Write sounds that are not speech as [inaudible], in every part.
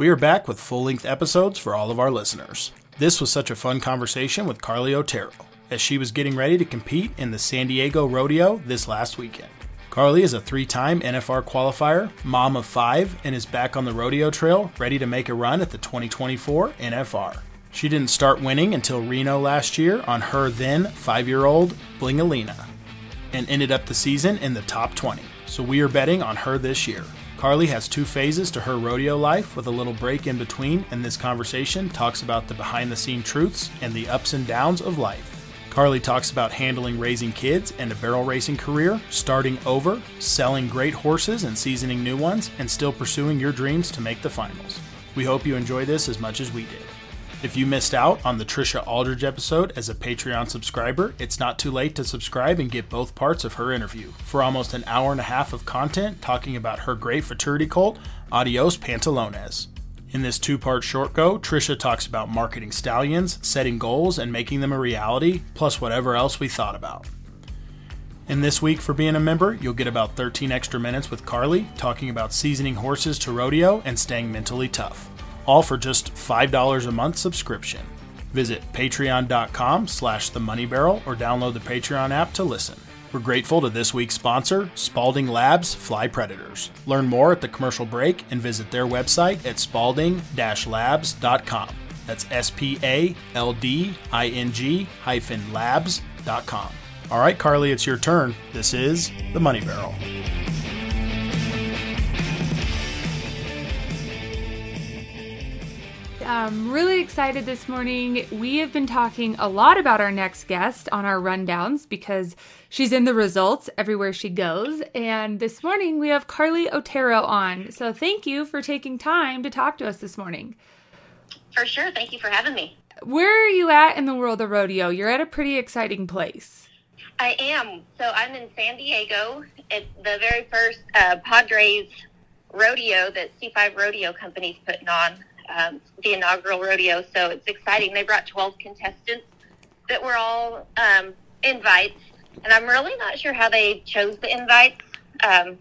We are back with full length episodes for all of our listeners. This was such a fun conversation with Carlee Otero as she was getting ready to compete in the San Diego Rodeo this last weekend. Carlee is a three time NFR qualifier, mom of five, and is back on the rodeo trail ready to make a run at the 2024 NFR. She didn't start winning until Reno last year on her then five year old Blingolena and ended up the season in the top 20. So we are betting on her this year. Carlee has two phases to her rodeo life with a little break in between, and this conversation talks about the behind the scene truths and the ups and downs of life. Carlee talks about handling raising kids and a barrel racing career, starting over, selling great horses and seasoning new ones, and still pursuing your dreams to make the finals. We hope you enjoy this as much as we did. If you missed out on the Trisha Aldridge episode as a Patreon subscriber, it's not too late to subscribe and get both parts of her interview. For almost an hour and a half of content talking about her great futurity colt, Adios Pantalones. In this two part short go, Trisha talks about marketing stallions, setting goals, and making them a reality, plus whatever else we thought about. And this week, for being a member, you'll get about 13 extra minutes with Carlee talking about seasoning horses to rodeo and staying mentally tough. All for just $5 a month subscription. Visit patreon.com slash the money barrel or download the Patreon app to listen. We're grateful to this week's sponsor, Spalding Labs Fly Predators. Learn more at the commercial break and visit their website at spalding-labs.com. That's S P A L D I N G hyphen labs.com. All right, Carlee, it's your turn. This is the Money Barrel. I'm really excited this morning. We have been talking a lot about our next guest on our rundowns because she's in the results everywhere she goes. And this morning we have Carlee Otero on. So thank you for taking time to talk to us this morning. For sure. Thank you for having me. Where are you at in the world of rodeo? You're at a pretty exciting place. I am. So I'm in San Diego It's the very first uh, Padres rodeo that C5 Rodeo Company's putting on um, the inaugural rodeo. So it's exciting. They brought 12 contestants that were all um, invites, and I'm really not sure how they chose the invites. Um,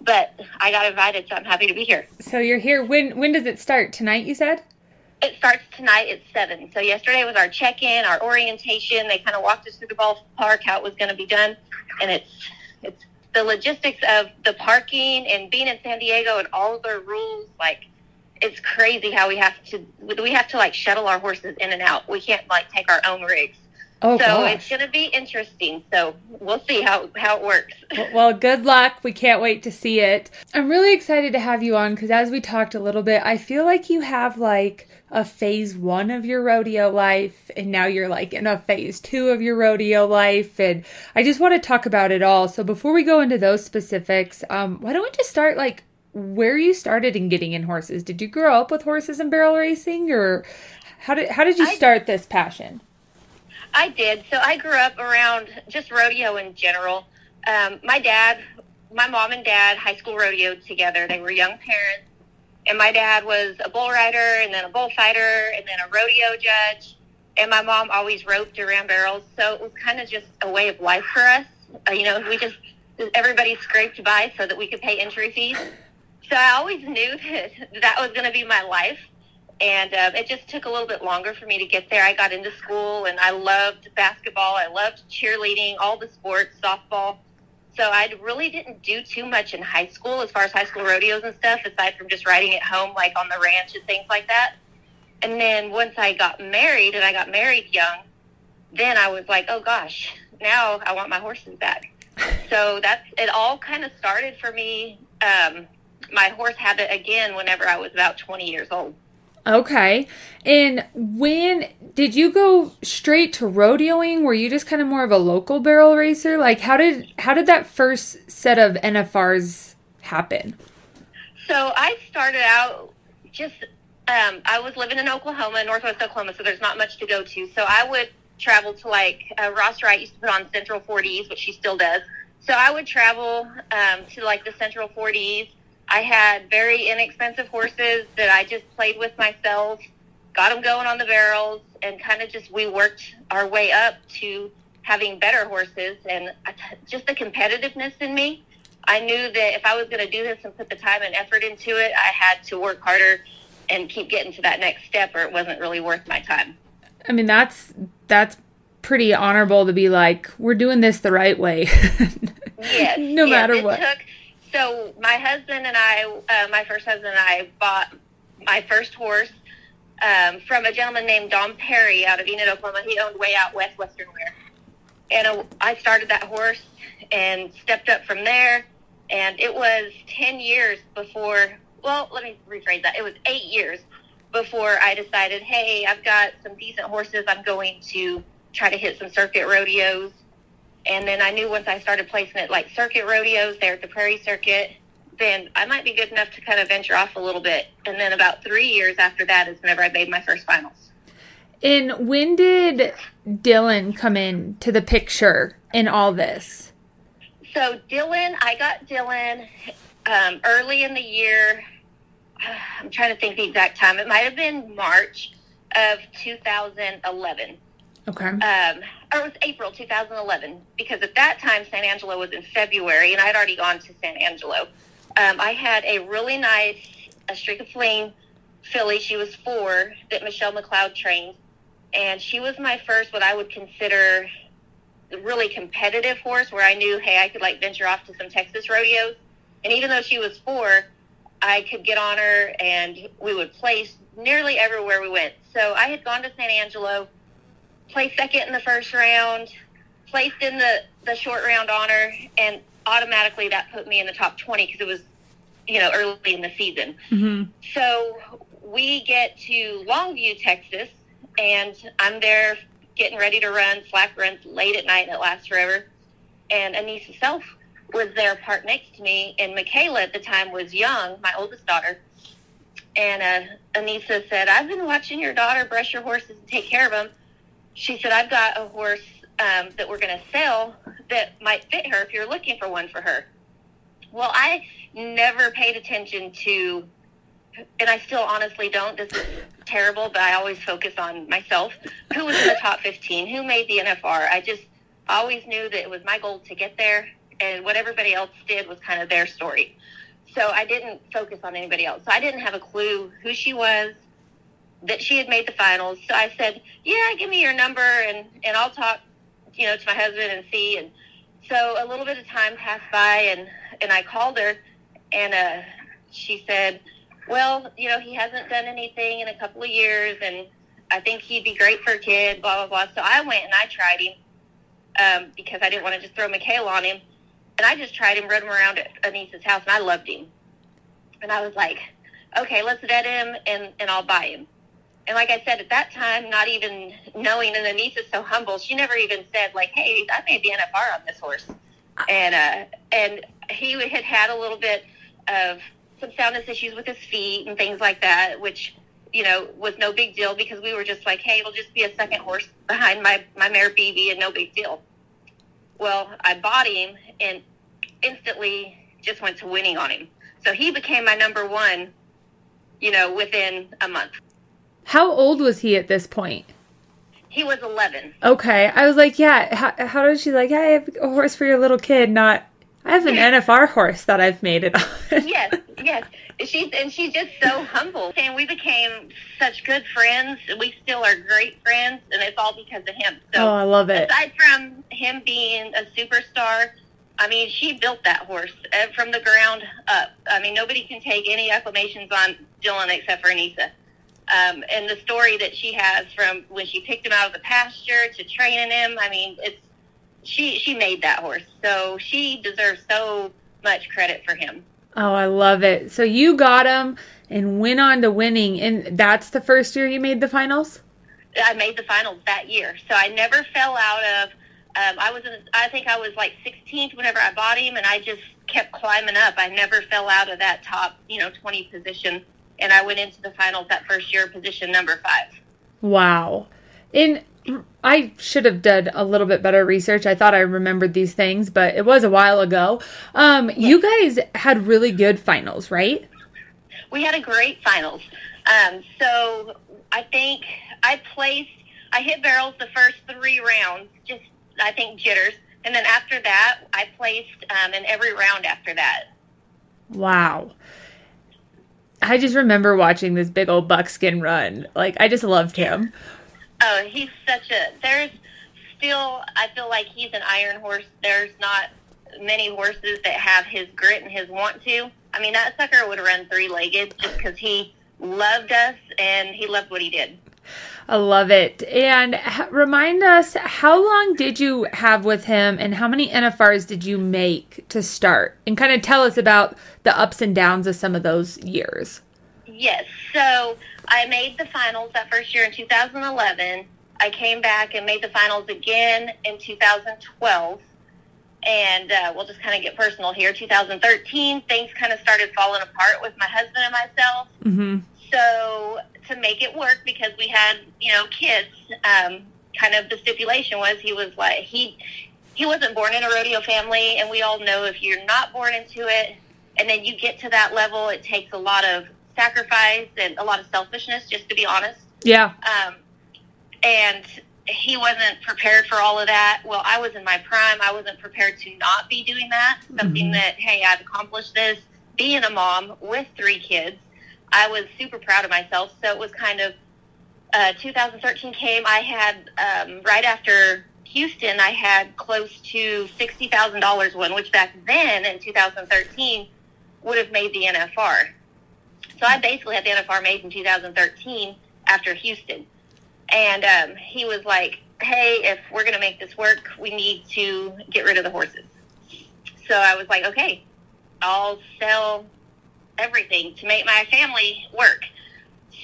but I got invited, so I'm happy to be here. So you're here. When when does it start? Tonight, you said. It starts tonight at seven. So yesterday was our check-in, our orientation. They kind of walked us through the ballpark, how it was going to be done, and it's it's the logistics of the parking and being in San Diego and all of their rules. Like it's crazy how we have to we have to like shuttle our horses in and out. We can't like take our own rigs. Oh, so gosh. it's going to be interesting. So we'll see how, how it works. [laughs] well, good luck. We can't wait to see it. I'm really excited to have you on because as we talked a little bit, I feel like you have like a phase one of your rodeo life, and now you're like in a phase two of your rodeo life. And I just want to talk about it all. So before we go into those specifics, um, why don't we just start like where you started in getting in horses. Did you grow up with horses and barrel racing, or how did how did you start I, this passion? I did. So I grew up around just rodeo in general. Um, my dad, my mom and dad, high school rodeoed together. They were young parents, and my dad was a bull rider, and then a bullfighter, and then a rodeo judge. And my mom always roped around barrels, so it was kind of just a way of life for us. Uh, you know, we just everybody scraped by so that we could pay entry fees. So I always knew [laughs] that that was going to be my life. And um, it just took a little bit longer for me to get there. I got into school and I loved basketball. I loved cheerleading, all the sports, softball. So I really didn't do too much in high school as far as high school rodeos and stuff, aside from just riding at home, like on the ranch and things like that. And then once I got married, and I got married young, then I was like, oh gosh, now I want my horses back. So that's it. All kind of started for me um, my horse habit again whenever I was about 20 years old. Okay. And when did you go straight to rodeoing? Were you just kind of more of a local barrel racer? Like how did how did that first set of NFRs happen? So I started out just um, I was living in Oklahoma, Northwest Oklahoma, so there's not much to go to. So I would travel to like uh, Ross Wright used to put on Central 40s, which she still does. So I would travel um, to like the Central 40s I had very inexpensive horses that I just played with myself, got them going on the barrels, and kind of just we worked our way up to having better horses and just the competitiveness in me. I knew that if I was going to do this and put the time and effort into it, I had to work harder and keep getting to that next step or it wasn't really worth my time. I mean, that's that's pretty honorable to be like, we're doing this the right way. [laughs] yes. no yes, matter it what. Took, so my husband and I, uh, my first husband and I bought my first horse um, from a gentleman named Don Perry out of Enid, Oklahoma. He owned Way Out West Western Wear. And uh, I started that horse and stepped up from there. And it was 10 years before, well, let me rephrase that. It was eight years before I decided, hey, I've got some decent horses. I'm going to try to hit some circuit rodeos. And then I knew once I started placing it like circuit rodeos there at the Prairie Circuit, then I might be good enough to kind of venture off a little bit. And then about three years after that is whenever I made my first finals. And when did Dylan come in to the picture in all this? So Dylan, I got Dylan um, early in the year. [sighs] I'm trying to think the exact time. It might have been March of 2011. Okay. Um, or it was April 2011 because at that time San Angelo was in February and I'd already gone to San Angelo. Um, I had a really nice a streak of fleeing filly. She was four that Michelle McLeod trained, and she was my first what I would consider really competitive horse where I knew, hey, I could like venture off to some Texas rodeos. And even though she was four, I could get on her and we would place nearly everywhere we went. So I had gone to San Angelo, placed second in the first round, placed in the, the short round honor, and automatically that put me in the top 20 because it was, you know, early in the season. Mm-hmm. So we get to Longview, Texas, and I'm there getting ready to run slack runs late at night and it lasts forever. And Annesa Self was there parked next to me, and Michaela at the time was young, my oldest daughter. And uh, Annesa said, I've been watching your daughter brush your horses and take care of them. She said, I've got a horse um, that we're going to sell that might fit her if you're looking for one for her. Well, I never paid attention to, and I still honestly don't. This is terrible, but I always focus on myself. Who was in the top 15? Who made the NFR? I just always knew that it was my goal to get there, and what everybody else did was kind of their story. So I didn't focus on anybody else. So I didn't have a clue who she was, that she had made the finals. So I said, "Yeah, give me your number, and and I'll talk, you know, to my husband and see." And so a little bit of time passed by, and and I called her, and uh, she said, "Well, you know, he hasn't done anything in a couple of years, and I think he'd be great for a kid." Blah blah blah. So I went and I tried him um, because I didn't want to just throw Michaela on him, and I just tried him, rode him around at Annesa's house, and I loved him. And I was like, "Okay, let's vet him, and and I'll buy him." And like I said, at that time, not even knowing, and Annesa's so humble, she never even said like, "Hey, I made the NFR on this horse," and uh, and he had had a little bit of some soundness issues with his feet and things like that, which you know was no big deal because we were just like, "Hey, it'll just be a second horse behind my my mare BB, and no big deal." Well, I bought him and instantly just went to winning on him. So he became my number one, you know, within a month. How old was he at this point? He was 11. Okay, I was like, yeah. How, how does she like? I have a horse for your little kid. Not, I have an [laughs] NFR horse that I've made it on. [laughs] yes, yes. She's and she's just so humble. And we became such good friends. We still are great friends, and it's all because of him. So oh, I love it. aside from him being a superstar, I mean, she built that horse uh, from the ground up. I mean, nobody can take any acclamations on Dylan except for Annesa. Um, and the story that she has from when she picked him out of the pasture to training him, I mean, it's she she made that horse, so she deserves so much credit for him. Oh, I love it. So you got him and went on to winning, and that's the first year you made the finals. I made the finals that year, so I never fell out of. Um, I was, in, I think I was like 16th whenever I bought him, and I just kept climbing up. I never fell out of that top, you know, 20 position, and I went into the finals that first year, position number five. Wow. In I should have done a little bit better research. I thought I remembered these things, but it was a while ago. Um, you guys had really good finals, right? We had a great finals. Um, so I think I placed, I hit barrels the first three rounds, just I think jitters. And then after that, I placed um, in every round after that. Wow. I just remember watching this big old buckskin run. Like I just loved him. Oh, he's such a. There's still. I feel like he's an iron horse. There's not many horses that have his grit and his want to. I mean, that sucker would run three legged just because he loved us and he loved what he did. I love it. And remind us, how long did you have with him and how many NFRs did you make to start? And kind of tell us about the ups and downs of some of those years. Yes. So I made the finals that first year in 2011. I came back and made the finals again in 2012. And uh, we'll just kind of get personal here. 2013, things kind of started falling apart with my husband and myself. Mm-hmm. So to make it work, because we had you know kids, um, kind of the stipulation was he was like he he wasn't born in a rodeo family, and we all know if you're not born into it, and then you get to that level, it takes a lot of sacrifice and a lot of selfishness, just to be honest. Yeah. Um, and he wasn't prepared for all of that. Well, I was in my prime. I wasn't prepared to not be doing that. Something Mhm. that, hey, I've accomplished this, being a mom with three kids. I was super proud of myself. So it was kind of, uh, 2013 came. I had, um, right after Houston, I had close to $60,000 win, which back then in 2013 would have made the NFR. So I basically had the NFR made in 2013 after Houston. And um, he was like, hey, if we're going to make this work, we need to get rid of the horses. So I was like, okay, I'll sell everything to make my family work.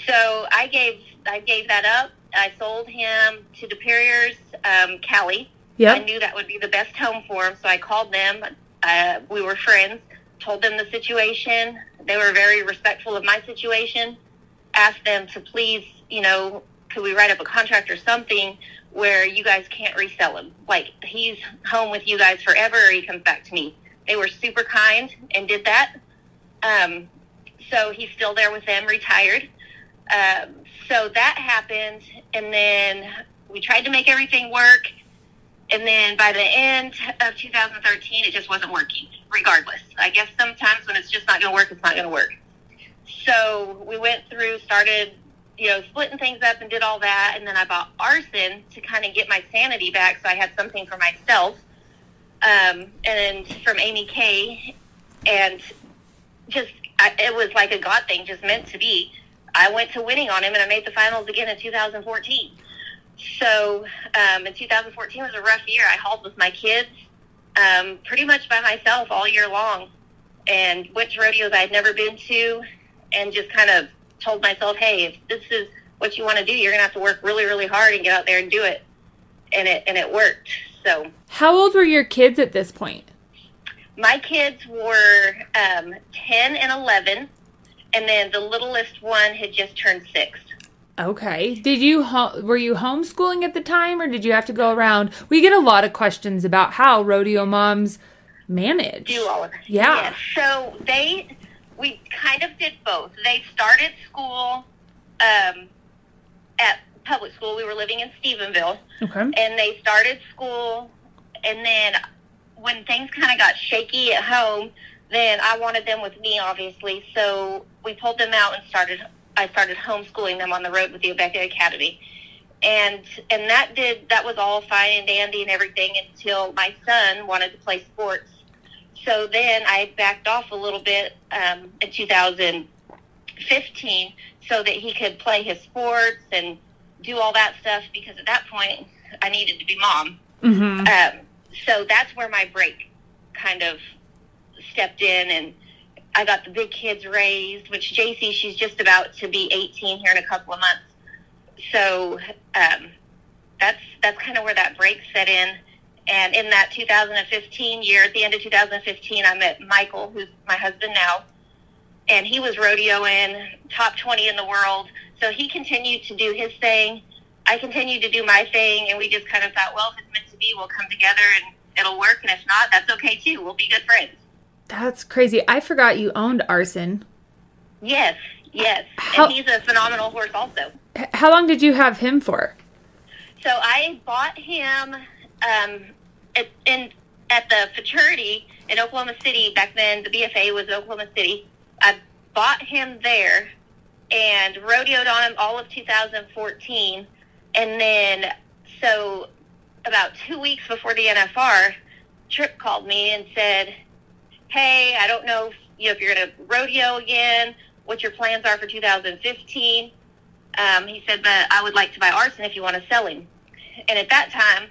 So I gave I gave that up. I sold him to the Perriers, um, Cali. I knew that would be the best home for him, so I called them. Uh, we were friends. Told them the situation. They were very respectful of my situation. Asked them to please, you know, could we write up a contract or something where you guys can't resell him? Like he's home with you guys forever, or he comes back to me. They were super kind and did that. Um, so he's still there with them, retired. Um, so that happened, and then we tried to make everything work. And then by the end of 2013, it just wasn't working, regardless. I guess sometimes when it's just not going to work, it's not going to work. So we went through, started, you know, splitting things up and did all that. And then I bought arson to kind of get my sanity back so I had something for myself. Um, and from Amy Kay. And just, I, it was like a God thing, just meant to be. I went to winning on him and I made the finals again in 2014. So um, in 2014 was a rough year. I hauled with my kids um, pretty much by myself all year long and went to rodeos I had never been to and just kind of told myself, hey, if this is what you want to do, you're to have to work really, really hard and get out there and do it. And it, and it worked. So How old were your kids at this point? My kids were um, 10 and 11. And then the littlest one had just turned six. Okay. Did you ho- were you homeschooling at the time or did you have to go around? We get a lot of questions about how rodeo moms manage. do all of that. Yeah. So they, we kind of did both. They started school um, at public school. We were living in Stephenville, Okay. and they started school. And then when things kind of got shaky at home, then I wanted them with me, obviously. So we pulled them out and started. I started homeschooling them on the road with the Abeka Academy. And and that did that was all fine and dandy and everything until my son wanted to play sports so then I backed off a little bit um, in 2015 so that he could play his sports and do all that stuff because at that point I needed to be mom. Mhm. Um, so that's where my break kind of stepped in and I got the big kids raised, which JC, she's just about to be 18 here in a couple of months. So um, that's that's kind of where that break set in. And in that 2015 year, at the end of 2015, I met Michael, who's my husband now, and he was rodeoing top 20 in the world. So he continued to do his thing. I continued to do my thing, and we just kind of thought, well, if it's meant to be, we'll come together and it'll work. And if not, that's okay too. We'll be good friends. That's crazy. I forgot you owned Arson. Yes, yes. How- and he's a phenomenal horse also. How long did you have him for? So I bought him um, at, in at the futurity in Oklahoma City back then. The BFA was Oklahoma City. I bought him there and rodeoed on him all of 2014, and then so about two weeks before the NFR, Trip called me and said, "Hey, I don't know if, you know, if you're going to rodeo again. What your plans are for 2015?" Um, he said, "But I would like to buy Arson if you want to sell him." And at that time,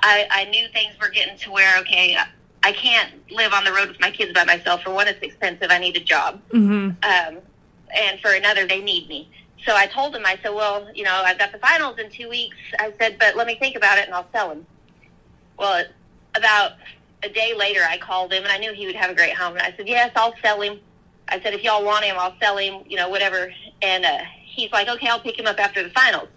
I, I knew things were getting to where okay, I can't live on the road with my kids by myself. For one, it's expensive. I need a job. Mm-hmm. Um, and for another, they need me. So I told him, I said, well, you know, I've got the finals in two weeks. I said, but let me think about it and I'll sell him. Well, about a day later, I called him and I knew he would have a great home. And I said, yes, I'll sell him. I said, if y'all want him, I'll sell him, you know, whatever. And uh, he's like, okay, I'll pick him up after the finals.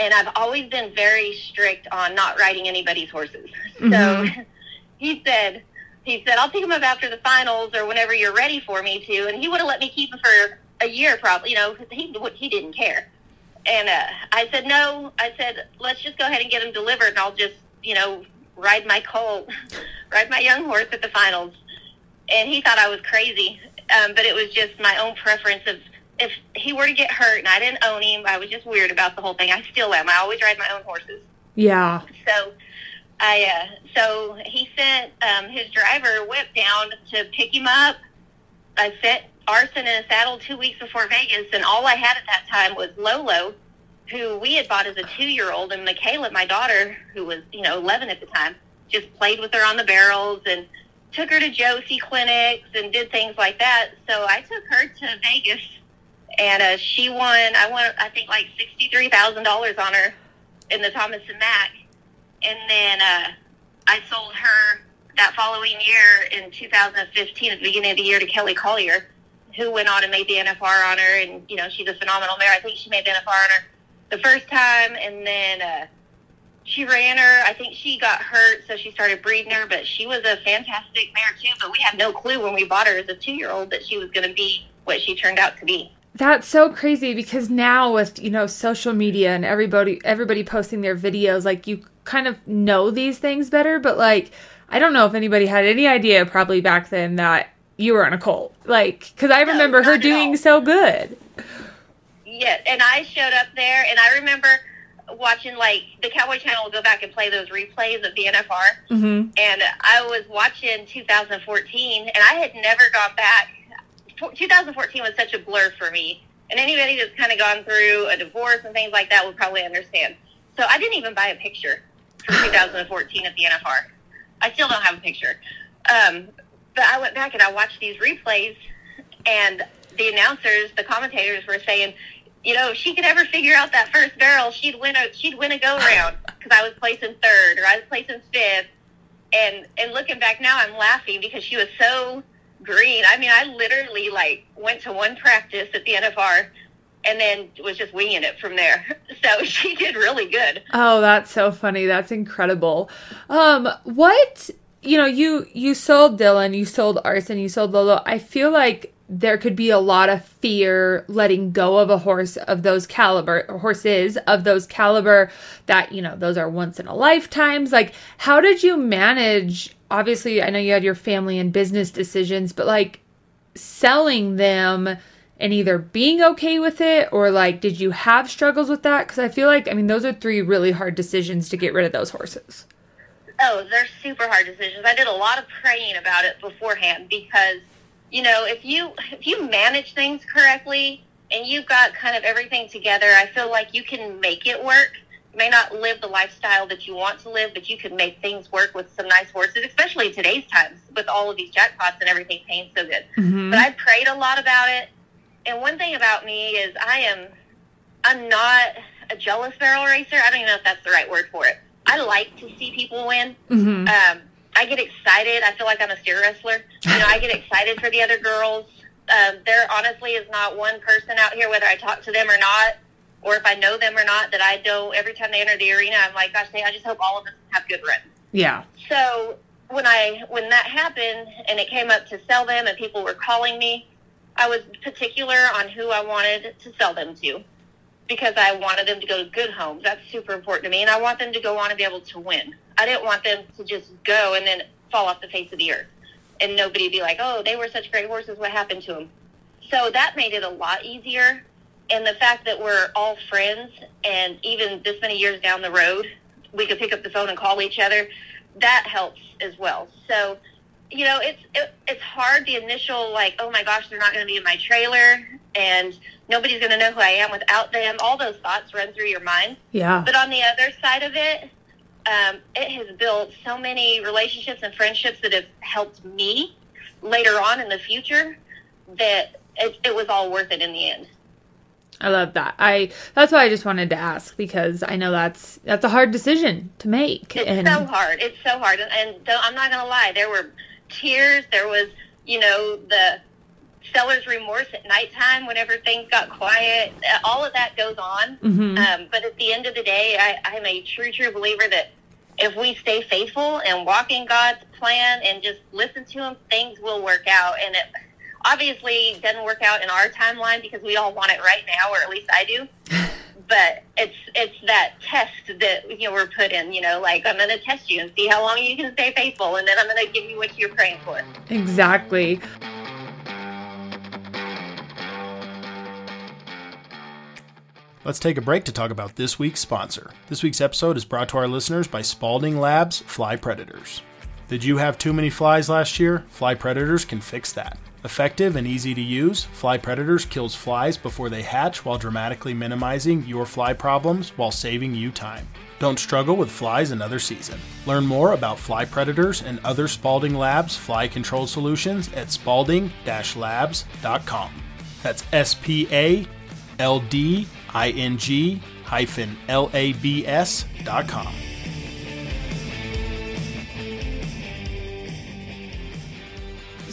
And I've always been very strict on not riding anybody's horses. Mhm. So [laughs] he said, he said, I'll pick him up after the finals or whenever you're ready for me to. And he would have let me keep him for a year, probably. You know, he he didn't care. And uh, I said, no. I said, let's just go ahead and get him delivered, and I'll just, you know, ride my colt, [laughs] ride my young horse at the finals. And he thought I was crazy, um, but it was just my own preference of if he were to get hurt and I didn't own him, I was just weird about the whole thing. I still am. I always ride my own horses. Yeah. So I uh, so he sent um, his driver whip down to pick him up. I sent Arson in a saddle two weeks before Vegas, and all I had at that time was Lolo, who we had bought as a two-year-old, and Michaela, my daughter, who was you know 11 at the time, just played with her on the barrels and took her to Josey clinics and did things like that. So I took her to Vegas, and uh, she won. I won, I think, like sixty-three thousand dollars on her in the Thomas and Mack and then uh, I sold her that following year in 2015 at the beginning of the year to Kelly Collier, who went on and made the NFR on her, and you know she's a phenomenal mare. I think she made the NFR on her the first time, and then uh, she ran her. I think she got hurt, so she started breeding her, but she was a fantastic mare too. But we had no clue when we bought her as a two-year-old that she was going to be what she turned out to be. That's so crazy because now with, you know, social media and everybody everybody posting their videos, like you kind of know these things better, but like I don't know if anybody had any idea probably back then that you were on a colt. Like cuz I No, remember her doing so good. Yeah, and I showed up there, and I remember watching like the Cowboy Channel will go back and play those replays of the NFR, Mhm. and I was watching 2014, and I had never gone back. 2014 was such a blur for me, and anybody that's kind of gone through a divorce and things like that would probably understand. So I didn't even buy a picture for [sighs] 2014 at the NFR. I still don't have a picture. Um, but I went back and I watched these replays, and the announcers, the commentators were saying, you know, if she could ever figure out that first barrel, she'd win a she'd win a go round because I was placing third or I was placing fifth. And and looking back now, I'm laughing because she was so green. I mean, I literally like went to one practice at the NFR and then was just winging it from there. [laughs] So she did really good. Oh, that's so funny. That's incredible. Um, what you know, you you sold Dylan, you sold Arson, you sold Lolo. I feel like there could be a lot of fear letting go of a horse of those caliber horses of those caliber that you know those are once in a lifetimes. Like how did you manage obviously i know you had your family and business decisions but like selling them and either being okay with it or like did you have struggles with that? Because i feel like i mean those are three really hard decisions to get rid of those horses Oh, they're super hard decisions. I did a lot of praying about it beforehand because, you know, if you if you manage things correctly and you've got kind of everything together, I feel like you can make it work. You may not live the lifestyle that you want to live, but you can make things work with some nice horses, especially today's times with all of these jackpots and everything paying so good. mm-hmm. But I prayed a lot about it. And one thing about me is I am I'm not a jealous barrel racer. I don't even know if that's the right word for it. I like to see people win. Mm-hmm. Um, I get excited. I feel like I'm a steer wrestler. You know, I get excited for the other girls. Um, there honestly is not one person out here, whether I talk to them or not, or if I know them or not, that I don't. Every time they enter the arena, I'm like, gosh, I just hope all of us have good runs. yeah So when I when that happened and it came up to sell them and people were calling me, I was particular on who I wanted to sell them to. Because I wanted them to go to good homes. That's super important to me. And I want them to go on and be able to win. I didn't want them to just go and then fall off the face of the earth and nobody be like, oh, they were such great horses. What happened to them? So that made it a lot easier. And the fact that we're all friends and even this many years down the road, we could pick up the phone and call each other, that helps as well. So, you know, it's it, it's hard the initial like, oh my gosh, they're not going to be in my trailer and nobody's going to know who I am without them. All those thoughts run through your mind. Yeah. But on the other side of it, um, it has built so many relationships and friendships that have helped me later on in the future that it, it was all worth it in the end. I love that. I that's why I just wanted to ask because I know that's that's a hard decision to make. It's and so hard. It's so hard, and, and I'm not going to lie. There were tears. There was, you know, the seller's remorse at nighttime whenever things got quiet. All of that goes on. Mhm. Um, but at the end of the day, I, I'm a true, true believer that if we stay faithful and walk in God's plan and just listen to Him, things will work out. And it obviously doesn't work out in our timeline because we all want it right now, or at least I do. [laughs] But it's it's that test that you know we're put in. You know, like I'm going to test you and see how long you can stay faithful, and then I'm going to give you what you're praying for. exactly. Let's take a break to talk about this week's sponsor. This week's episode is brought to our listeners by Spalding Labs Fly Predators. Did you have too many flies last year? Fly Predators can fix that. Effective and easy to use, Fly Predators kills flies before they hatch while dramatically minimizing your fly problems while saving you time. Don't struggle with flies another season. Learn more about Fly Predators and other Spalding Labs fly control solutions at spalding-labs.com. That's S P A L D I N G hyphen L A B S dot com.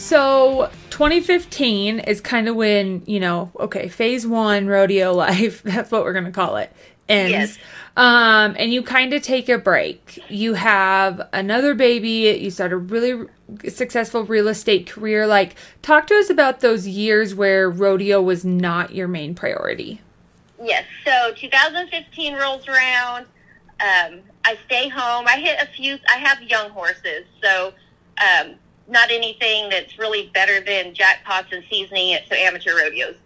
So 2015 is kind of when, you know, okay, phase one rodeo [laughs] life, that's what we're going to call it, ends. Yes. Um, and you kind of take a break. You have another baby. You start a really successful real estate career. Like, talk to us about those years where rodeo was not your main priority. Yes. So 2015 rolls around. Um, I stay home. I hit a few. I have young horses, so um, not anything that's really better than jackpots and seasoning at so amateur rodeos.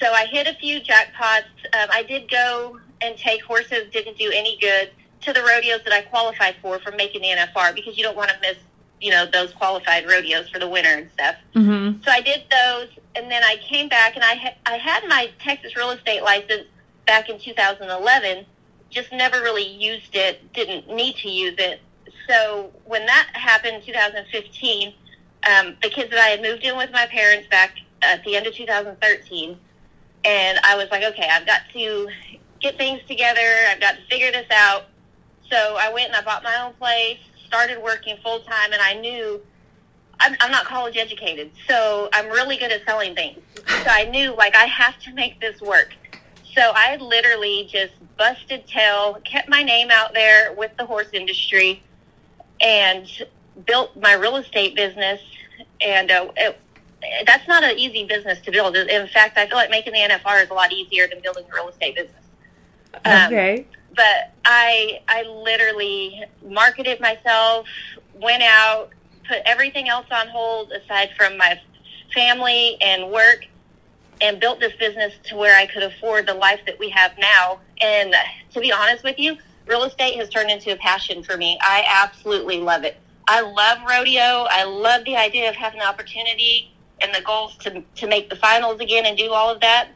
So I hit a few jackpots. Um, I did go and take horses. Didn't do any good to the rodeos that I qualified for from making the NFR because you don't want to miss, you know, those qualified rodeos for the winter and stuff. Mm-hmm. So I did those, and then I came back, and I ha- I had my Texas real estate license back in 2011. Just never really used it. Didn't need to use it. So when that happened in 2015, um, the kids that I had moved in with my parents back at the end of 2013, and I was like, okay, I've got to get things together. I've got to figure this out. So I went and I bought my own place, started working full time, and I knew I'm, I'm not college educated, so I'm really good at selling things. So I knew like I have to make this work. So I literally just busted tail, kept my name out there with the horse industry, and built my real estate business. And uh, it, that's not an easy business to build. In fact, I feel like making the NFR is a lot easier than building a real estate business. Um, Okay. but I I literally marketed myself, went out, put everything else on hold aside from my family and work, and built this business to where I could afford the life that we have now. And to be honest with you, real estate has turned into a passion for me. I absolutely love it. I love rodeo. I love the idea of having the opportunity and the goals to to make the finals again and do all of that.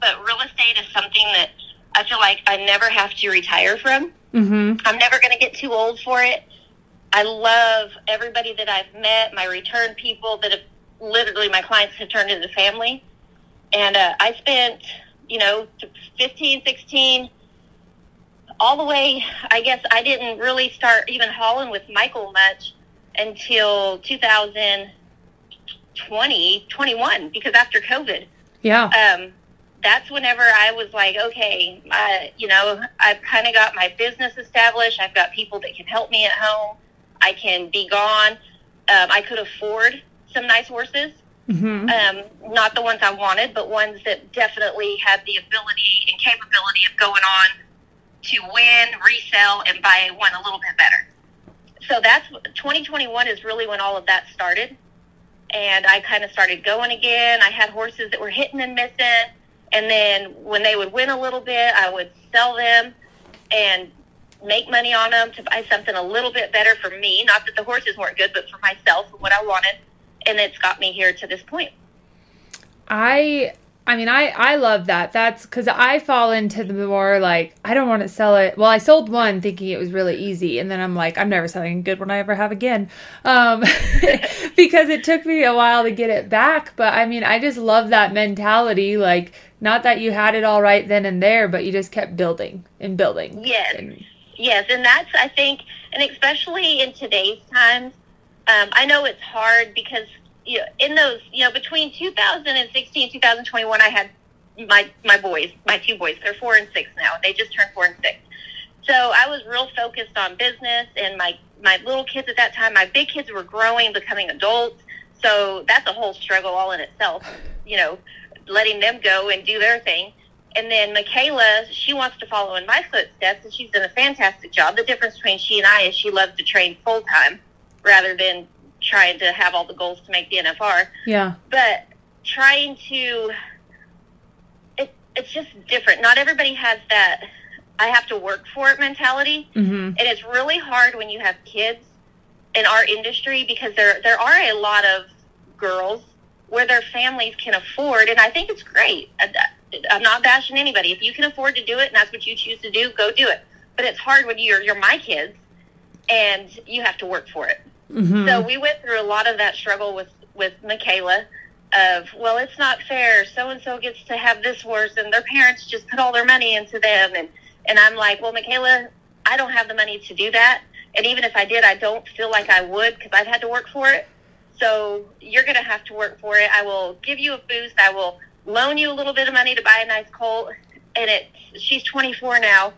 But real estate is something that I feel like I never have to retire from. Mm-hmm. I'm never going to get too old for it. I love everybody that I've met, my return people that have literally my clients have turned into family. And uh, I spent, you know, 15, 16, all the way, I guess I didn't really start even hauling with Michael much until 2020, 21, because after COVID Yeah. um, that's whenever I was like, okay, I, you know, I've kind of got my business established. I've got people that can help me at home. I can be gone. Um, I could afford some nice horses. Mm-hmm. Um, not the ones I wanted, but ones that definitely had the ability and capability of going on to win, resell, and buy one a little bit better. So that's 2021 is really when all of that started. And I kind of started going again. I had horses that were hitting and missing. And then when they would win a little bit, I would sell them and make money on them to buy something a little bit better for me. Not that the horses weren't good, but for myself and what I wanted. And it's got me here to this point. I I mean, I I love that. That's because I fall into the more like I don't want to sell it. Well, I sold one thinking it was really easy, and then I'm like, I'm never selling a good one I ever have again, um, [laughs] because it took me a while to get it back. But I mean, I just love that mentality. Like, not that you had it all right then and there, but you just kept building and building. Yes, and, yes, and that's I think, and especially in today's times, um, I know it's hard because you know, in those, you know, between 2016 and 2021, I had my my boys, my two boys. They're four and six now. They just turned four and six. So I was real focused on business and my my little kids at that time. My big kids were growing, becoming adults. So that's a whole struggle all in itself. You know, letting them go and do their thing. And then Michaela, she wants to follow in my footsteps, and she's done a fantastic job. The difference between she and I is she loves to train full time rather than trying to have all the goals to make the NFR. Yeah. But trying to, it, it's just different. Not everybody has that I have to work for it mentality. Mm-hmm. And it's really hard when you have kids in our industry because there, there are a lot of girls where their families can afford, and I think it's great. I'm not bashing anybody. If you can afford to do it and that's what you choose to do, go do it. But it's hard when you're, you're my kids and you have to work for it. Mm-hmm. So we went through a lot of that struggle with with Michaela of well, it's not fair. So and so gets to have this horse, and their parents just put all their money into them, and and I'm like, well, Michaela, I don't have the money to do that, and even if I did, I don't feel like I would because I've had to work for it. So you're going to have to work for it. I will give you a boost. I will loan you a little bit of money to buy a nice colt, and it's she's 24 now,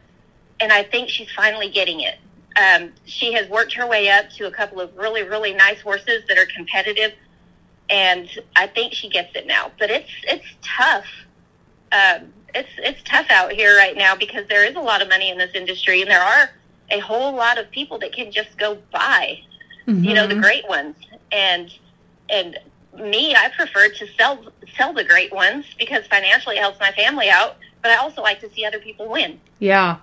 and I think she's finally getting it um, she has worked her way up to a couple of really, really nice horses that are competitive, and I think she gets it now. But it's it's tough. Um, it's it's tough out here right now because there is a lot of money in this industry, and there are a whole lot of people that can just go buy, mm-hmm. you know, the great ones. And and me, I prefer to sell sell the great ones because financially it helps my family out. But I also like to see other people win. Yeah,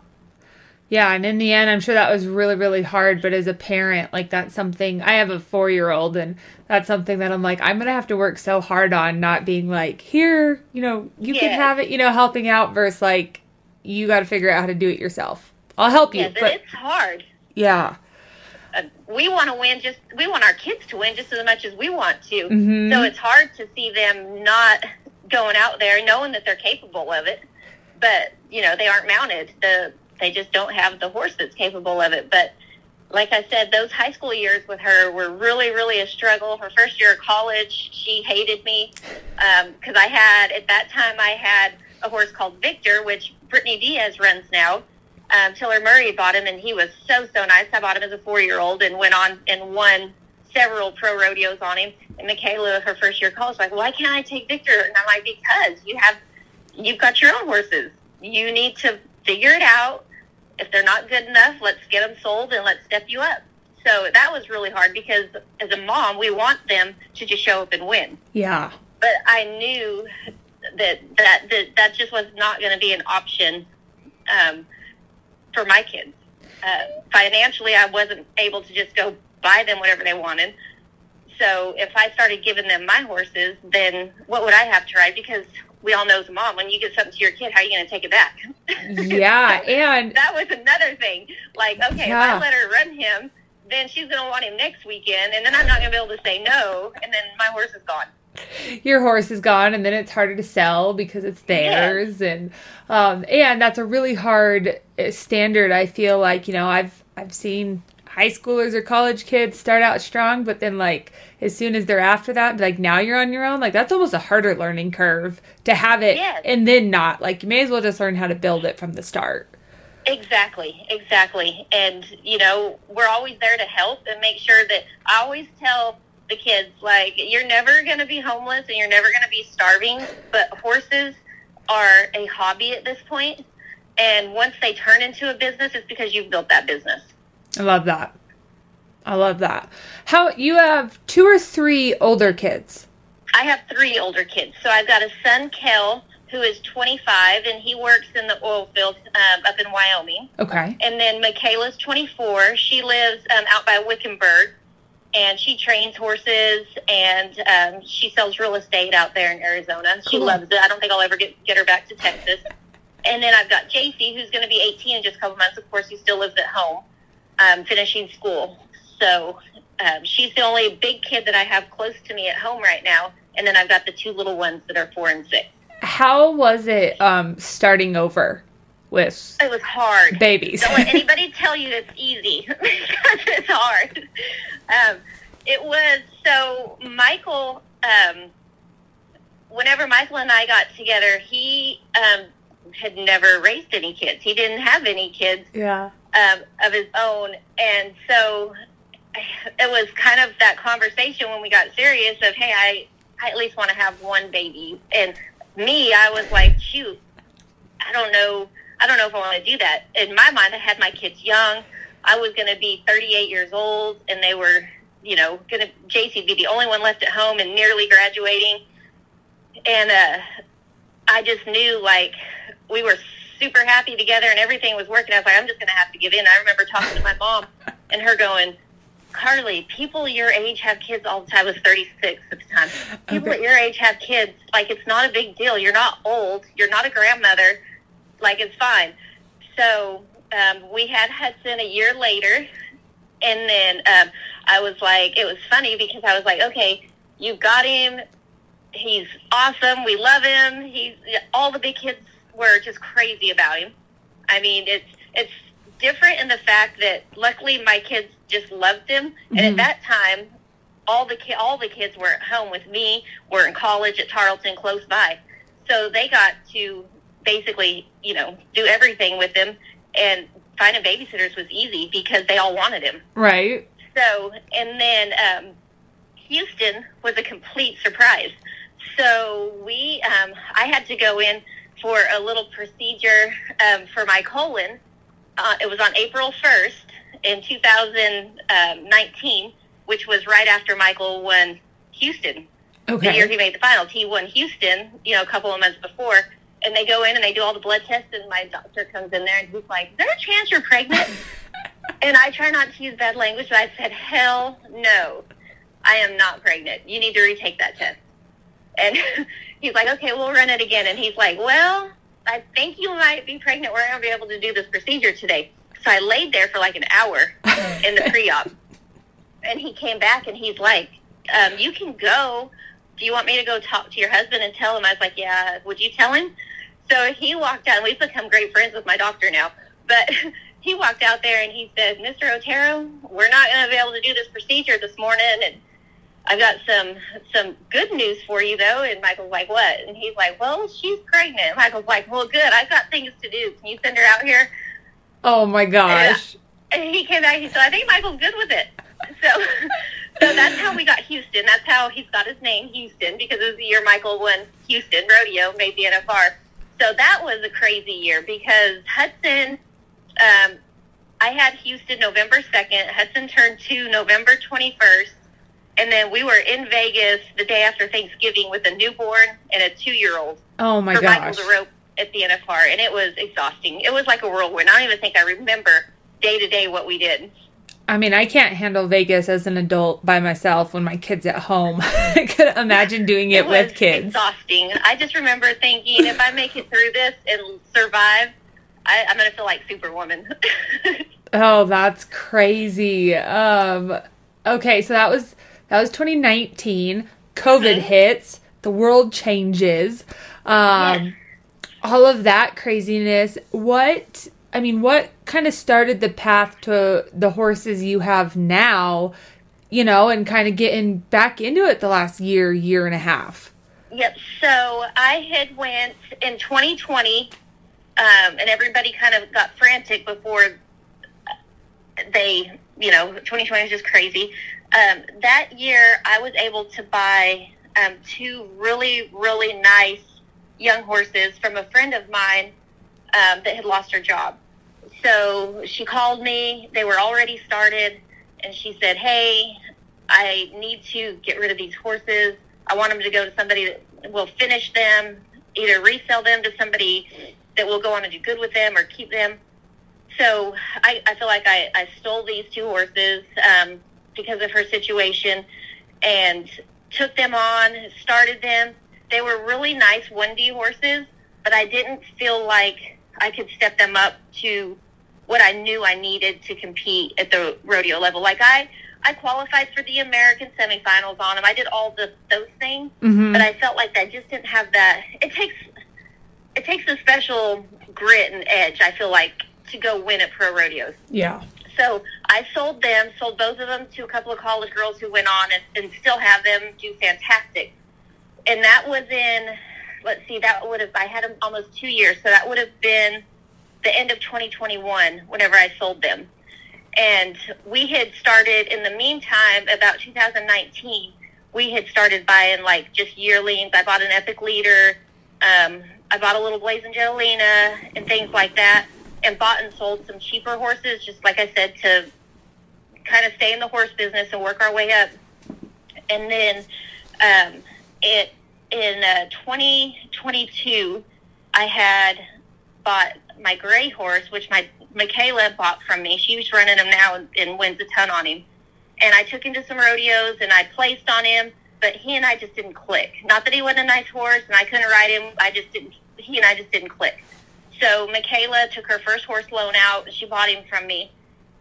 yeah, and in the end, I'm sure that was really, really hard. But as a parent, like that's something I have a four year old, and that's something that I'm like, I'm gonna have to work so hard on not being like, here, you know, you Yeah. can have it, you know, helping out versus like, you got to figure out how to do it yourself. I'll help you, Yes, and but it's hard. yeah, uh, we want to win just we want our kids to win just as much as we want to Mhm. so it's hard to see them not going out there knowing that they're capable of it but you know they aren't mounted the they just don't have the horse that's capable of it but like i said those high school years with her were really really a struggle her first year of college she hated me because i had at that time i had a horse called victor which brittany diaz runs now um, Tillar Murray bought him, and he was so so nice. I bought him as a four year old and went on and won several pro rodeos on him. And Michaela, her first year of college, like, why can't I take Victor? And I'm like, because you have you've got your own horses. You need to figure it out. If they're not good enough, let's get them sold and let's step you up. So that was really hard because as a mom, we want them to just show up and win. yeah, But I knew that that that, that just was not going to be an option um, for my kids. Uh, financially, I wasn't able to just go buy them whatever they wanted. So if I started giving them my horses, then what would I have to ride? Because we all know as a mom, when you give something to your kid, how are you going to take it back? [laughs] yeah, and that was another thing. Like, okay, if I let her run him, then she's going to want him next weekend, and then I'm not going to be able to say no, and then my horse is gone. your horse is gone and then it's harder to sell because it's theirs and um and that's a really hard uh, standard i feel like you know i've i've seen high schoolers or college kids start out strong but then like as soon as they're after that like now you're on your own like that's almost a harder learning curve to have it Yes. and then not like you may as well just learn how to build it from the start Exactly, exactly. And, you know, we're always there to help and make sure that I always tell the kids like you're never going to be homeless and you're never going to be starving, but horses are a hobby at this point, and once they turn into a business, it's because you've built that business. I love that. I love that. How you have two or three older kids? I have three older kids. So I've got a son, Kel, who is 25, and he works in the oil field um, up in Wyoming. Okay. And then Michaela's 24. She lives um, out by Wickenburg, and she trains horses, and um, she sells real estate out there in Arizona. She Cool. loves it. I don't think I'll ever get, get her back to Texas. And then I've got JC, who's going to be 18 in just a couple months. Of course, he still lives at home, um, finishing school. So um, she's the only big kid that I have close to me at home right now. And then I've got the two little ones that are four and six. How was it um starting over with It was hard. babies? Don't let [laughs] anybody tell you it's easy [laughs] because it's hard. Um, it was so Michael. Um, whenever Michael and I got together, he um, had never raised any kids. He didn't have any kids yeah. um, of his own, and so [sighs] it was kind of that conversation when we got serious of, hey, I, I at least want to have one baby, and me, I was like, shoot, I don't know, I don't know if I want to do that. In my mind, I had my kids young. I was going to be 38 years old, and they were, you know, going to JC be the only one left at home and nearly graduating, and uh, I just knew like we were super happy together and everything was working. I was like, I'm just going to have to give in. I remember talking to my mom and her going, Carlee, people your age have kids all the time. I was 36 at the time. People Okay. at your age have kids. Like, it's not a big deal. You're not old. You're not a grandmother. Like, it's fine. So um, we had Hudson a year later. And then um, I was like, it was funny because I was like, okay, you got him. He's awesome. We love him. He's all the big kids were just crazy about him. I mean, it's it's different in the fact that luckily my kids just loved him, and Mhm. at that time, all the ki- all the kids were at home with me. Were in college at Tarleton, close by, so they got to basically, you know, do everything with him. And finding babysitters was easy because they all wanted him. Right. So, and then um, Houston was a complete surprise. So we, um, I had to go in for a little procedure um, for my colon. Uh, it was on April 1st in 2019, which was right after Michael won Houston the year he made the finals. He won Houston, you know, a couple of months before. And they go in and they do all the blood tests, and my doctor comes in there and he's like, "Is there a chance you're pregnant?" [laughs] and I try not to use bad language, but I said, "Hell no, I am not pregnant. You need to retake that test." And [laughs] he's like, "Okay, we'll run it again." And he's like, "Well, I think you might be pregnant. We're going to be able to do this procedure today." So I laid there for like an hour in the [laughs] pre-op, and he came back and he's like, um, "You can go." do you want me to go talk to your husband and tell him? I was like, yeah, would you tell him? So he walked out, and we've become great friends with my doctor now. But [laughs] he walked out there and he said, Mr. Otero, we're not going to be able to do this procedure this morning. And I've got some some good news for you, though. And Michael's like, what? And he's like, well, she's pregnant. Michael's like, well, good. I've got things to do. Can you send her out here? Oh my gosh. And he came back. He said, I think Michael's good with it. So, [laughs] so that's how we got Houston. That's how he's got his name, Houston, because it was the year Michael won Houston Rodeo, made the NFR. So that was a crazy year because Hudson, um, I had Houston November 2nd. Hudson turned two November 21st. And then we were in Vegas the day after Thanksgiving with a newborn and a two year old Oh my for Michael gosh. to rope at the NFR, and it was exhausting. It was like a whirlwind. I don't even think I remember day to day what we did. I mean, I can't handle Vegas as an adult by myself when my kid's at home. [laughs] I could imagine doing it, was with kids. exhausting. I just remember thinking, if I make it through this and survive, I, I'm going to feel like Superwoman. [laughs] Oh, that's crazy. Um okay, so that was that was 2019. COVID hits, the world changes. Um all of that craziness. What I mean, what kind of started the path to the horses you have now, you know, and kind of getting back into it the last year, year and a half? Yep. So I had went in 2020, um, and everybody kind of got frantic before they, you know, 2020 is just crazy. Um, that year, I was able to buy um, two really, really nice young horses from a friend of mine um, that had lost her job. So she called me. They were already started, and she said, "Hey, I need to get rid of these horses. I want them to go to somebody that will finish them, either resell them to somebody that will go on and do good with them or keep them." So I, I feel like I, I stole these two horses um, because of her situation and took them on, started them. They were really nice 1D horses, but I didn't feel like I could step them up to what I knew I needed to compete at the rodeo level. Like I, I qualified for the American semifinals on them. I did all the those things, Mhm. but I felt like I just didn't have that. It takes it takes a special grit and edge. I feel like to go win at pro rodeos. Yeah. So I sold them, sold both of them to a couple of college girls who went on and, and still have them do fantastic. And that was in, let's see, that would have, I had them almost two years. So that would have been the end of 2021 whenever I sold them. And we had started, in the meantime, about 2019, we had started buying like just yearlings. I bought an Epic Leader. Um, I bought a little Blazing Jelena and things like that and bought and sold some cheaper horses, just like I said, to kind of stay in the horse business and work our way up. And then um, it in uh, 2022, I had bought my gray horse, which my Michaela bought from me. She was running him now and, and wins a ton on him. And I took him to some rodeos and I placed on him, but he and I just didn't click. Not that he wasn't a nice horse and I couldn't ride him. I just didn't. He and I just didn't click. So Michaela took her first horse loan out. She bought him from me.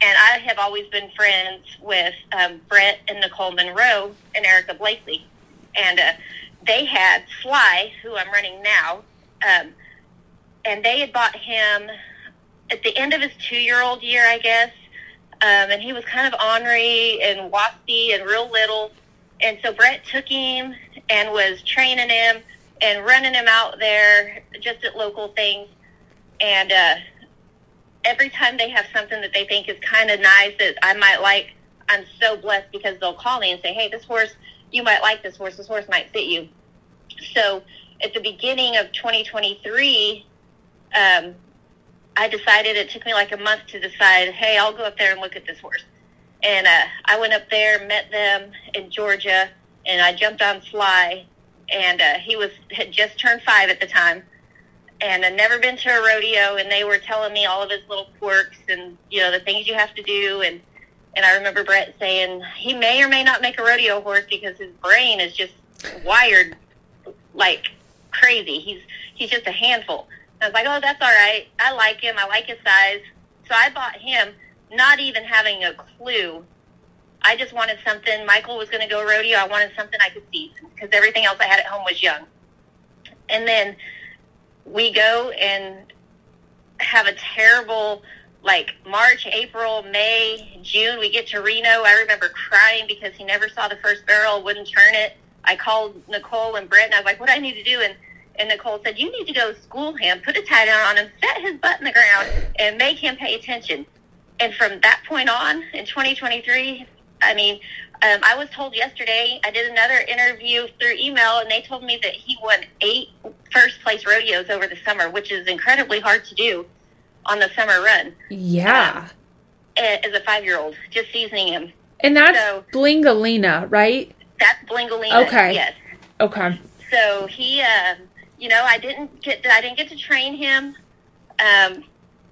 And I have always been friends with um, Brett and Nicole Monroe and Erica Blakely. And uh, they had Sly, who I'm running now, um, and they had bought him at the end of his two-year-old year, I guess. Um, and he was kind of ornery and waspy and real little. And so Brett took him and was training him and running him out there just at local things. And uh, every time they have something that they think is kind of nice that I might like, I'm so blessed because they'll call me and say, hey, this horse, you might like this horse. This horse might fit you. So at the beginning of 2023, um, I decided it took me like a month to decide, hey, I'll go up there and look at this horse. And uh, I went up there, met them in Georgia, and I jumped on Sly. And uh, he was had just turned five at the time, and had never been to a rodeo. And they were telling me all of his little quirks and you know the things you have to do. And and I remember Brett saying he may or may not make a rodeo horse because his brain is just wired like crazy. He's he's just a handful. I was like, oh, that's all right. I like him. I like his size. So I bought him, not even having a clue. I just wanted something. Michael was going to go rodeo. I wanted something I could see because everything else I had at home was young. And then we go and have a terrible, like March, April, May, June. We get to Reno. I remember crying because he never saw the first barrel, wouldn't turn it. I called Nicole and Brett and I was like, what do I need to do? And and Nicole said, you need to go school him, put a tie down on him, set his butt in the ground, and make him pay attention. And from that point on, in 2023, I mean, um, I was told yesterday, I did another interview through email, and they told me that he won eight first place rodeos over the summer, which is incredibly hard to do on the summer run Yeah. a- as a five year old, just seasoning him. And that's So- Blingolena, right? That's Blingolena. Okay. Yes. Okay. so he um you know i didn't get i didn't get to train him um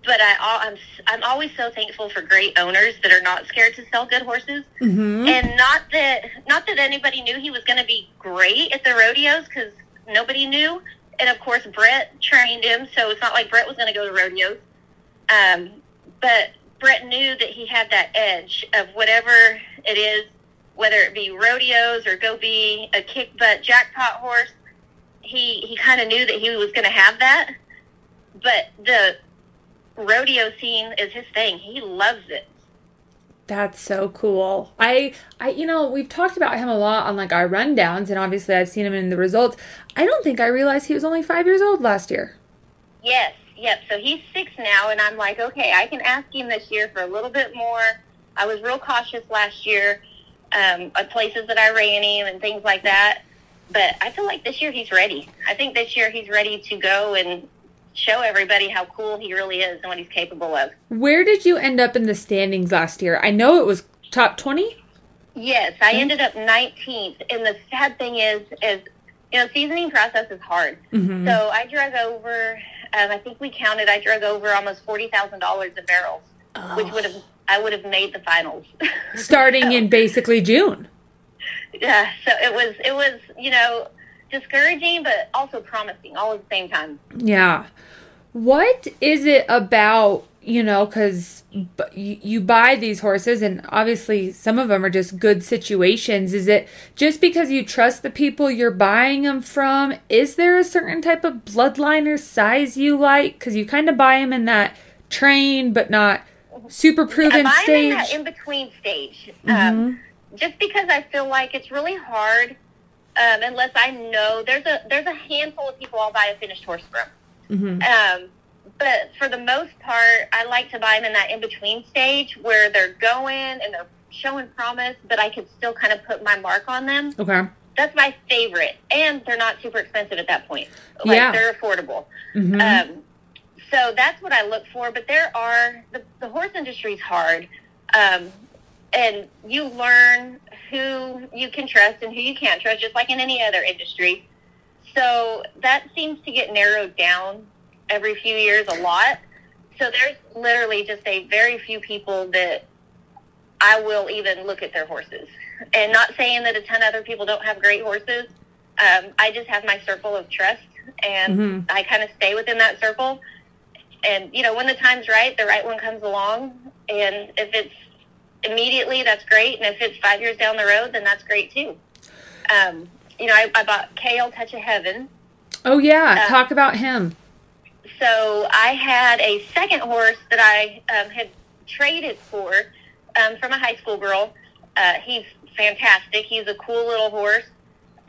but I, I'm, I'm always so thankful for great owners that are not scared to sell good horses, hmm and not that not that anybody knew he was going to be great at the rodeos because nobody knew. And of course, Brett trained him, so it's not like Brett was going to go to rodeos. Um, but Brett knew that he had that edge of whatever it is, whether it be rodeos or go be a kick butt jackpot horse. He he kind of knew that he was going to have that, but the rodeo scene is his thing. He loves it. That's so cool. I I you know, we've talked about him a lot on like our rundowns and obviously I've seen him in the results. I don't think I realized he was only 5 years old last year. Yes, yep. So he's six now, and I'm like, okay, I can ask him this year for a little bit more. I was real cautious last year um, at places that I ran him and things like that. But I feel like this year he's ready. I think this year he's ready to go and show everybody how cool he really is and what he's capable of. Where did you end up in the standings last year? I know it was top 20. Yes, I ended up 19th. And the sad thing is, is you know, seasoning process is hard. Mhm. So I drug over. Um, I think we counted. I drug over almost forty thousand dollars of barrels, which would have I would have made the finals. Starting [laughs] in basically June. yeah. So it was it was you know discouraging, but also promising all at the same time. Yeah. What is it about, you know, because you, you buy these horses and obviously some of them are just good situations. Is it just because you trust the people you're buying them from? Is there a certain type of bloodline or size you like? Because you kind of buy them in that trained but not super proven in that stage. in between stage. Mhm. Um, just because I feel like it's really hard, um, unless I know there's a there's a handful of people I'll buy a finished horse from. Mhm. Um, but for the most part, I like to buy them in that in between stage where they're going and they're showing promise, but I can still kind of put my mark on them. Okay. That's my favorite, and they're not super expensive at that point. Like Yeah. they're affordable. hmm Um, so that's what I look for. But there are the, the horse industry is hard, um, and you learn who you can trust and who you can't trust, just like in any other industry. So that seems to get narrowed down every few years a lot. So there's literally just a very few people that I will even look at their horses. And not saying that a ton of other people don't have great horses. Um, I just have my circle of trust, and Mhm. I kind of stay within that circle. And you know, when the time's right, the right one comes along. And if it's immediately, that's great. And if it's five years down the road, then that's great too. Um, you know, I, I bought Kale Touch of Heaven. Oh, yeah. Uh, Talk about him. So I had a second horse that I um, had traded for um, from a high school girl. Uh, he's fantastic. He's a cool little horse,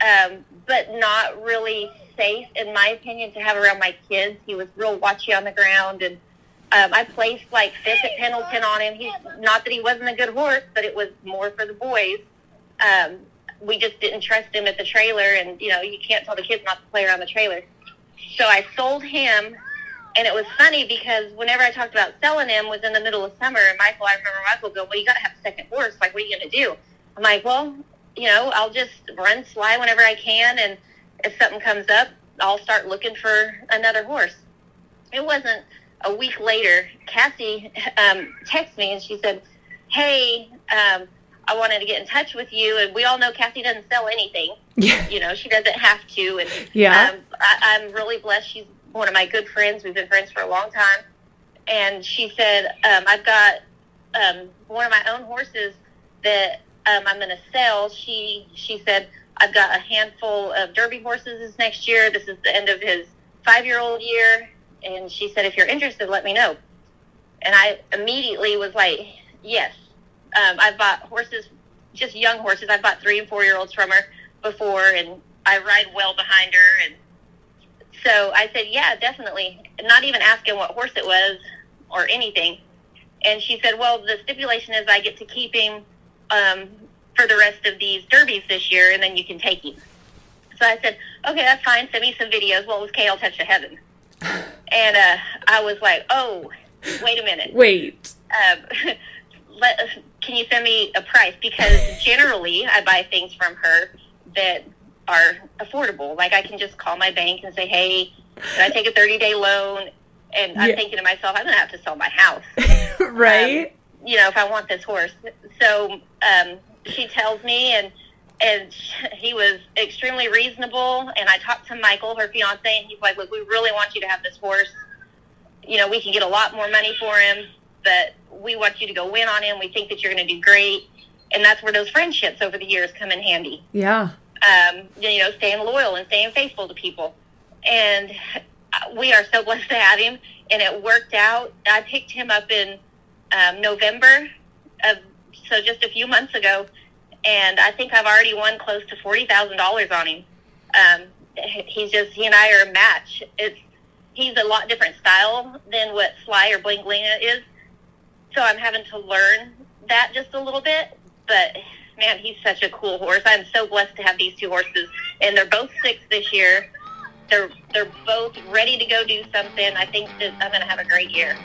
um, but not really safe, in my opinion, to have around my kids. He was real watchy on the ground, and um, I placed like fifth at Pendleton on him. He's not that he wasn't a good horse, but it was more for the boys. Um, we just didn't trust him at the trailer, and you know you can't tell the kids not to play around the trailer. So I sold him, and it was funny because whenever I talked about selling him was in the middle of summer, and Michael, I remember Michael go, "Well, you got to have a second horse. Like, what are you going to do?" I'm like, "Well, you know, I'll just run sly whenever I can, and if something comes up, I'll start looking for another horse." It wasn't a week later. Cassie um, texted me and she said, "Hey." Um, I wanted to get in touch with you, and we all know Cassie doesn't sell anything. Yeah. You know, she doesn't have to, and Yeah. um, I, I'm really blessed. She's one of my good friends. We've been friends for a long time. And she said, um, I've got um, one of my own horses that um, I'm going to sell. She she said, I've got a handful of Derby horses this next year. This is the end of his five-year-old year. And she said, if you're interested, let me know. And I immediately was like, yes. Um, I've bought horses, just young horses. I've bought three and four-year-olds from her before, and I ride well behind her. And so I said, yeah, definitely. Not even asking what horse it was or anything. And she said, well, the stipulation is I get to keep him um, for the rest of these derbies this year, and then you can take him. So I said, okay, that's fine. Send me some videos. Well, it was Kale Touch of Heaven. [laughs] And uh, I was like, oh, wait a minute Wait. um, [laughs] let, can you send me a price? Because [laughs] generally, I buy things from her that are affordable. Like I can just call my bank and say, "Hey, can I take a 30 day loan?" And I'm thinking to myself, I'm gonna have to sell my house, [laughs] right? you know, if I want this horse. So um, she tells me, and and [laughs] he was extremely reasonable. And I talked to Michael, her fiance, and he's like, "Look, we really want you to have this horse. You know, we can get a lot more money for him, but we want you to go win on him. We think that you're going to do great." And that's where those friendships over the years come in handy yeah. um, you know, staying loyal and staying faithful to people. And [laughs] we are so blessed to have him. And it worked out. I picked him up in um, November of so just a few months ago, and I think I've already won close to forty thousand dollars on him. Um, he's just he and I are a match. It's he's a lot different style than what Sly or Bling Bling is, so I'm having to learn that just a little bit. But man, he's such a cool horse. I'm so blessed to have these two horses, and they're both six this year. They're they're both ready to go do something. I think that I'm going to have a great year.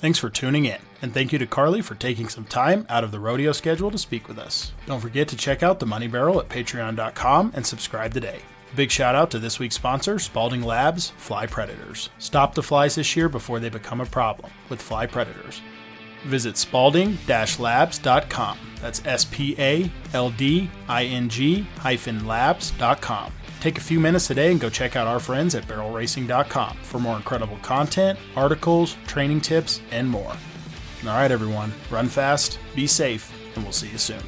Thanks for tuning in, and thank you to Carlee for taking some time out of the rodeo schedule to speak with us. Don't forget to check out the Money Barrel at patreon.com and subscribe today. Big shout out to this week's sponsor, Spalding Labs Fly Predators. Stop the flies this year before they become a problem with Fly Predators. Visit spalding labs.com. That's S P A L D I N G hyphen labs.com. Take a few minutes today and go check out our friends at barrelracing.com for more incredible content, articles, training tips, and more. All right, everyone, run fast, be safe, and we'll see you soon.